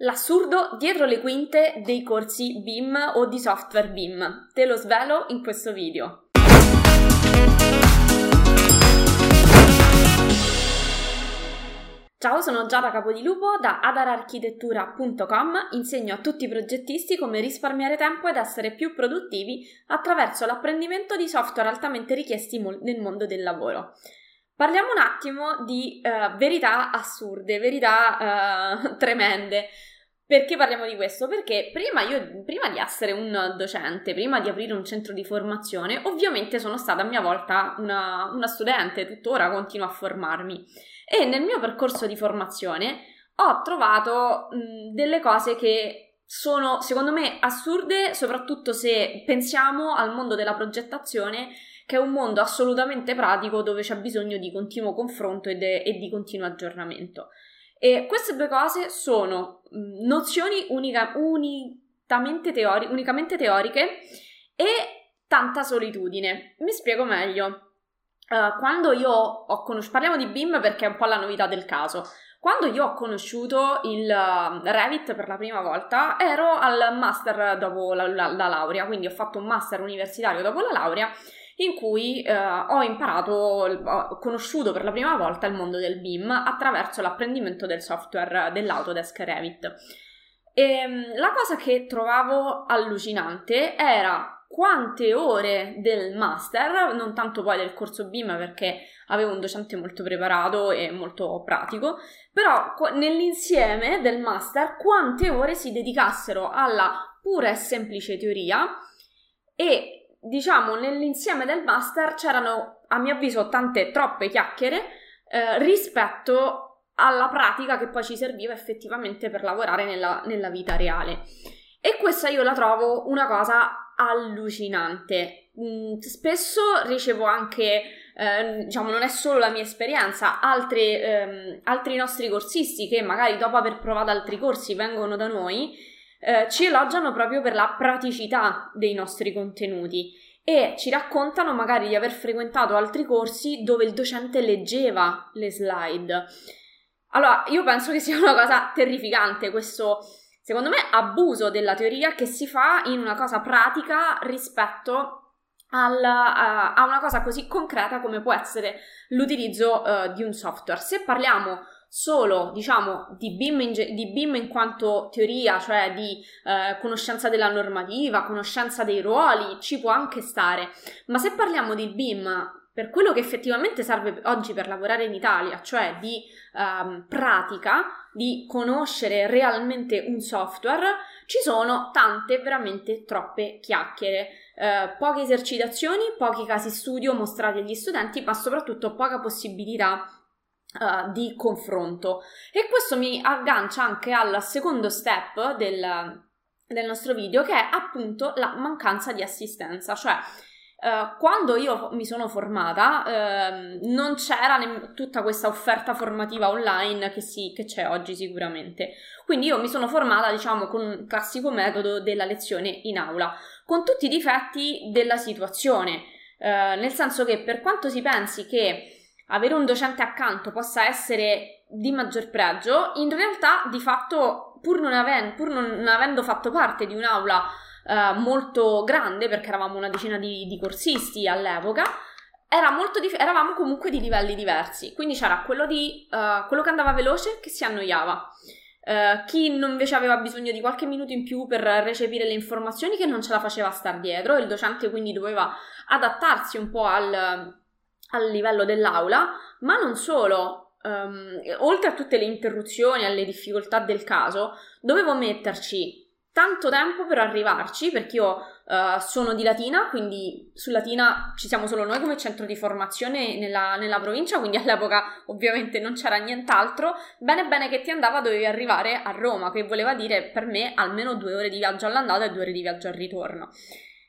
L'assurdo dietro le quinte dei corsi BIM o di software BIM. Te lo svelo in questo video. Ciao, sono Giada Capodilupo da adararchitettura.com. Insegno a tutti i progettisti come risparmiare tempo ed essere più produttivi attraverso l'apprendimento di software altamente richiesti nel mondo del lavoro. Parliamo un attimo di uh, verità assurde, verità uh, tremende. Perché parliamo di questo? Perché prima, io, prima di essere un docente, prima di aprire un centro di formazione, ovviamente sono stata a mia volta una, una studente, tuttora continuo a formarmi. E nel mio percorso di formazione ho trovato mh, delle cose che sono secondo me assurde, soprattutto se pensiamo al mondo della progettazione che è un mondo assolutamente pratico dove c'è bisogno di continuo confronto ed, e di continuo aggiornamento. E queste due cose sono nozioni unica, teori, unicamente teoriche e tanta solitudine. Mi spiego meglio. Uh, quando io ho conosciuto, parliamo di BIM perché è un po' la novità del caso. Quando io ho conosciuto il uh, Revit per la prima volta, ero al master dopo la, la, la laurea, quindi ho fatto un master universitario dopo la laurea in cui eh, ho imparato, ho conosciuto per la prima volta il mondo del BIM attraverso l'apprendimento del software dell'Autodesk Revit. E ehm, la cosa che trovavo allucinante era quante ore del master, non tanto poi del corso BIM perché avevo un docente molto preparato e molto pratico, però nell'insieme del master quante ore si dedicassero alla pura e semplice teoria e diciamo, nell'insieme del master c'erano, a mio avviso, tante, troppe chiacchiere eh, rispetto alla pratica che poi ci serviva effettivamente per lavorare nella, nella vita reale. E questa io la trovo una cosa allucinante. Mm, spesso ricevo anche, eh, diciamo, non è solo la mia esperienza, altri, ehm, altri nostri corsisti che magari dopo aver provato altri corsi vengono da noi eh, ci elogiano proprio per la praticità dei nostri contenuti e ci raccontano magari di aver frequentato altri corsi dove il docente leggeva le slide. Allora, io penso che sia una cosa terrificante questo, secondo me, abuso della teoria che si fa in una cosa pratica rispetto al, a, a, una cosa così concreta come può essere l'utilizzo uh, di un software. Se parliamo solo, diciamo, di BIM in, di BIM in quanto teoria, cioè di eh, conoscenza della normativa, conoscenza dei ruoli, ci può anche stare. Ma se parliamo di BIM per quello che effettivamente serve oggi per lavorare in Italia, cioè di um, pratica, di conoscere realmente un software, ci sono tante, veramente troppe chiacchiere. Uh, poche esercitazioni, pochi casi studio mostrati agli studenti, ma soprattutto poca possibilità Uh, di confronto. E questo mi aggancia anche al secondo step del, del nostro video, che è appunto la mancanza di assistenza, cioè Uh, quando io mi sono formata uh, non c'era ne- tutta questa offerta formativa online che, si- che, c'è oggi sicuramente. Quindi io mi sono formata, diciamo, con un classico metodo della lezione in aula, con tutti i difetti della situazione, uh, nel senso che per quanto si pensi che avere un docente accanto possa essere di maggior pregio, in realtà di fatto pur non, aven- pur non avendo fatto parte di un'aula uh, molto grande, perché eravamo una decina di, di corsisti all'epoca, era dif- eravamo comunque di livelli diversi. Quindi c'era quello, di, uh, quello che andava veloce che si annoiava. Uh, chi invece aveva bisogno di qualche minuto in più per recepire le informazioni che non ce la faceva star dietro, il docente quindi doveva adattarsi un po' al, al livello dell'aula, ma non solo. Um, oltre a tutte le interruzioni, alle difficoltà del caso, dovevo metterci tanto tempo per arrivarci, perché io uh, sono di Latina, quindi su Latina ci siamo solo noi come centro di formazione nella, nella, provincia, quindi all'epoca ovviamente non c'era nient'altro. Bene bene che ti andava dovevi arrivare a Roma, che voleva dire per me almeno due ore di viaggio all'andata e due ore di viaggio al ritorno.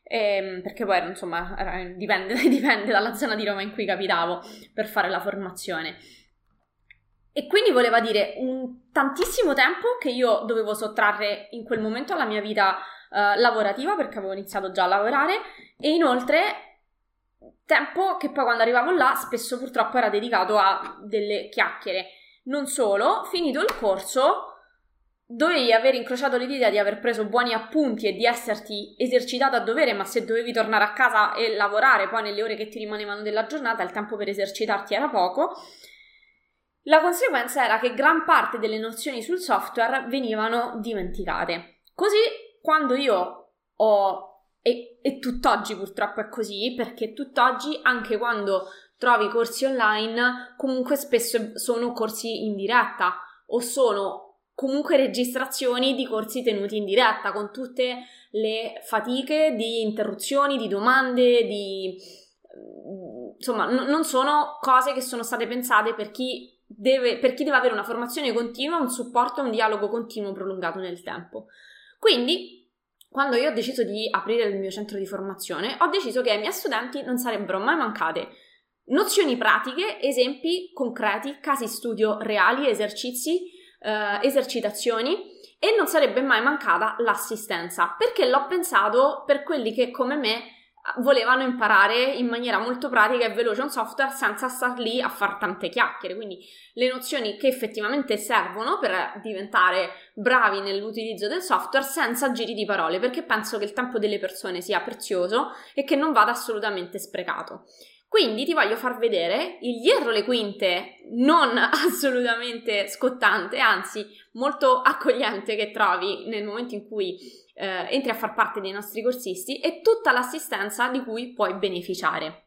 Ehm, perché poi insomma dipende, dipende dalla zona di Roma in cui capitavo per fare la formazione. E quindi voleva dire un tantissimo tempo che io dovevo sottrarre in quel momento alla mia vita uh, lavorativa perché avevo iniziato già a lavorare e inoltre tempo che poi quando arrivavo là spesso purtroppo era dedicato a delle chiacchiere. Non solo, finito il corso dovevi aver incrociato le dita di aver preso buoni appunti e di esserti esercitato a dovere, ma se dovevi tornare a casa e lavorare poi nelle ore che ti rimanevano della giornata, il tempo per esercitarti era poco. La conseguenza era che gran parte delle nozioni sul software venivano dimenticate. Così, quando io ho e, e, tutt'oggi purtroppo è così, perché tutt'oggi, anche quando trovi corsi online, comunque spesso sono corsi in diretta o sono comunque registrazioni di corsi tenuti in diretta con tutte le fatiche di interruzioni, di domande, di insomma, n- non sono cose che sono state pensate per chi deve, per chi deve avere una formazione continua, un supporto, un dialogo continuo prolungato nel tempo. Quindi, quando io ho deciso di aprire il mio centro di formazione, ho deciso che ai miei studenti non sarebbero mai mancate nozioni pratiche, esempi concreti, casi studio reali, esercizi eh, esercitazioni e non sarebbe mai mancata l'assistenza, perché l'ho pensato per quelli che come me volevano imparare in maniera molto pratica e veloce un software senza star lì a fare tante chiacchiere, quindi le nozioni che effettivamente servono per diventare bravi nell'utilizzo del software senza giri di parole, perché penso che il tempo delle persone sia prezioso e che non vada assolutamente sprecato. Quindi ti voglio far vedere il dietro le quinte non assolutamente scottante, anzi molto accogliente che trovi nel momento in cui eh, entri a far parte dei nostri corsisti e tutta l'assistenza di cui puoi beneficiare.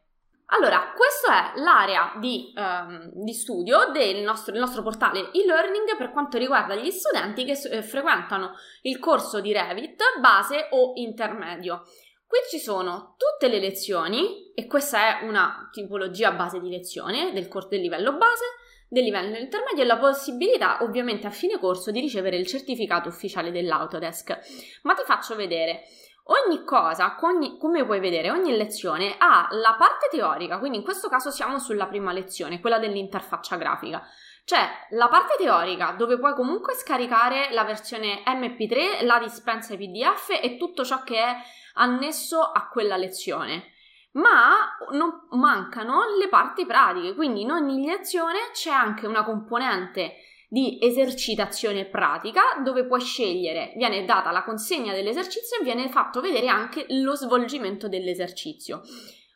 Allora, questa è l'area di, um, di studio del nostro, del nostro, portale e-learning per quanto riguarda gli studenti che eh, frequentano il corso di Revit base o intermedio. Qui ci sono tutte le lezioni, e questa è una tipologia base di lezione del, corso del livello base, del livello intermedio e la possibilità ovviamente a fine corso di ricevere il certificato ufficiale dell'Autodesk. Ma ti faccio vedere. Ogni cosa, ogni, come puoi vedere, ogni lezione ha la parte teorica, quindi in questo caso siamo sulla prima lezione, quella dell'interfaccia grafica. C'è la parte teorica dove puoi comunque scaricare la versione MP3, la dispensa PDF e tutto ciò che è annesso a quella lezione. Ma non mancano le parti pratiche, quindi in ogni lezione c'è anche una componente di esercitazione pratica dove puoi scegliere, viene data la consegna dell'esercizio e viene fatto vedere anche lo svolgimento dell'esercizio.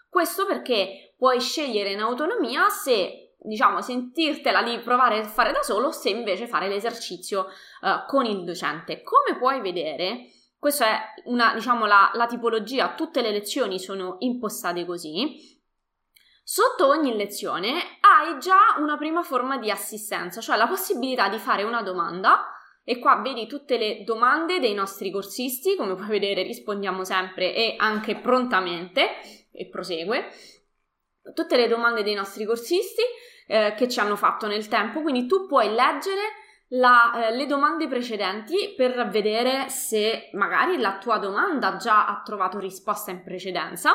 Questo perché puoi scegliere in autonomia se, diciamo, sentirtela di provare a fare da solo, se invece fare l'esercizio uh, con il docente. Come puoi vedere, questa è una, diciamo, la, la tipologia, tutte le lezioni sono impostate così. Sotto ogni lezione hai già una prima forma di assistenza, cioè la possibilità di fare una domanda e qua vedi tutte le domande dei nostri corsisti, come puoi vedere rispondiamo sempre e anche prontamente e prosegue. Tutte le domande dei nostri corsisti eh, che ci hanno fatto nel tempo, quindi tu puoi leggere la, eh, le domande precedenti per vedere se magari la tua domanda già ha trovato risposta in precedenza,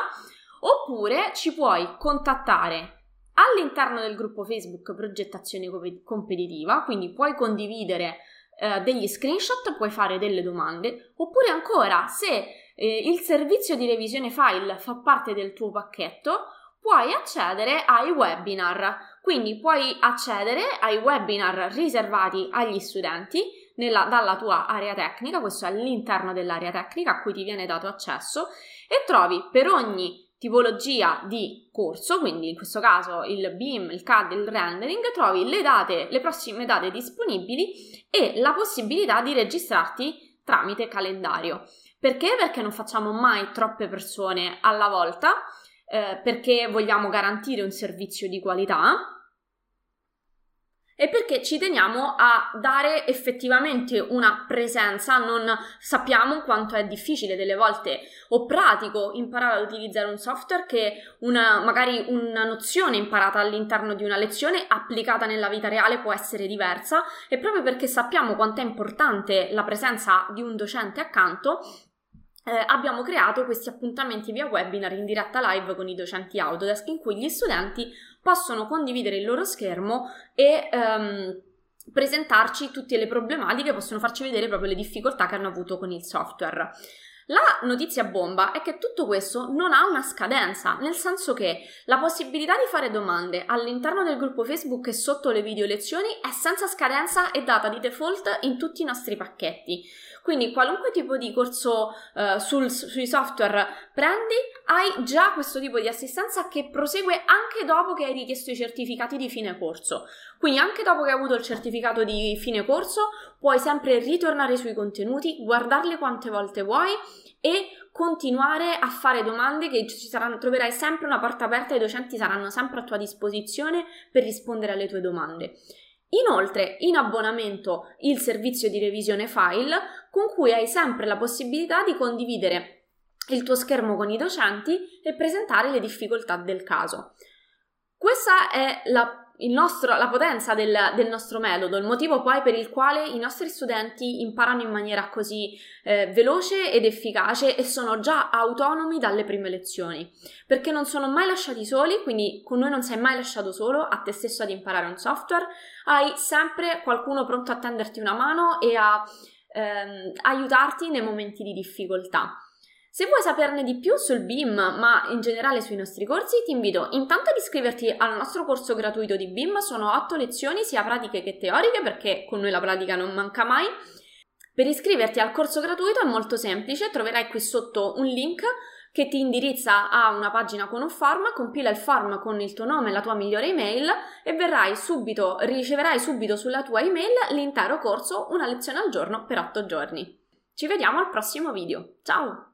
oppure ci puoi contattare all'interno del gruppo Facebook Progettazione Competitiva, quindi puoi condividere eh, degli screenshot, puoi fare delle domande, oppure ancora se eh, il servizio di revisione file fa parte del tuo pacchetto, puoi accedere ai webinar. Quindi puoi accedere ai webinar riservati agli studenti nella, dalla tua area tecnica, questo è all'interno dell'area tecnica a cui ti viene dato accesso e trovi per ogni tipologia di corso, quindi in questo caso il BIM, il CAD, il rendering, trovi le date, le prossime date disponibili e la possibilità di registrarti tramite calendario. Perché? Perché non facciamo mai troppe persone alla volta eh, perché vogliamo garantire un servizio di qualità e perché ci teniamo a dare effettivamente una presenza, non sappiamo quanto è difficile delle volte o pratico imparare ad utilizzare un software che una, magari una nozione imparata all'interno di una lezione applicata nella vita reale può essere diversa e proprio perché sappiamo quanto è importante la presenza di un docente accanto eh, abbiamo creato questi appuntamenti via webinar in diretta live con i docenti Autodesk in cui gli studenti possono condividere il loro schermo e ehm, presentarci tutte le problematiche, possono farci vedere proprio le difficoltà che hanno avuto con il software. La notizia bomba è che tutto questo non ha una scadenza, nel senso che la possibilità di fare domande all'interno del gruppo Facebook e sotto le video lezioni è senza scadenza e data di default in tutti i nostri pacchetti. Quindi qualunque tipo di corso uh, sul, sui software prendi, hai già questo tipo di assistenza che prosegue anche dopo che hai richiesto i certificati di fine corso. Quindi anche dopo che hai avuto il certificato di fine corso, puoi sempre ritornare sui contenuti, guardarli quante volte vuoi e continuare a fare domande che ci saranno, troverai sempre una porta aperta, i docenti saranno sempre a tua disposizione per rispondere alle tue domande. Inoltre, in abbonamento il servizio di revisione file con cui hai sempre la possibilità di condividere il tuo schermo con i docenti e presentare le difficoltà del caso. Questa è la nostro, la potenza del, del, nostro metodo, il motivo poi per il quale i nostri studenti imparano in maniera così eh, veloce ed efficace e sono già autonomi dalle prime lezioni, perché non sono mai lasciati soli, quindi con noi non sei mai lasciato solo a te stesso ad imparare un software, hai sempre qualcuno pronto a tenderti una mano e a ehm, aiutarti nei momenti di difficoltà. Se vuoi saperne di più sul BIM, ma in generale sui nostri corsi, ti invito intanto ad iscriverti al nostro corso gratuito di BIM, sono 8 lezioni sia pratiche che teoriche perché con noi la pratica non manca mai. Per iscriverti al corso gratuito è molto semplice, troverai qui sotto un link che ti indirizza a una pagina con un form, compila il form con il tuo nome e la tua migliore email e subito, riceverai subito sulla tua email l'intero corso, una lezione al giorno per 8 giorni. Ci vediamo al prossimo video. Ciao!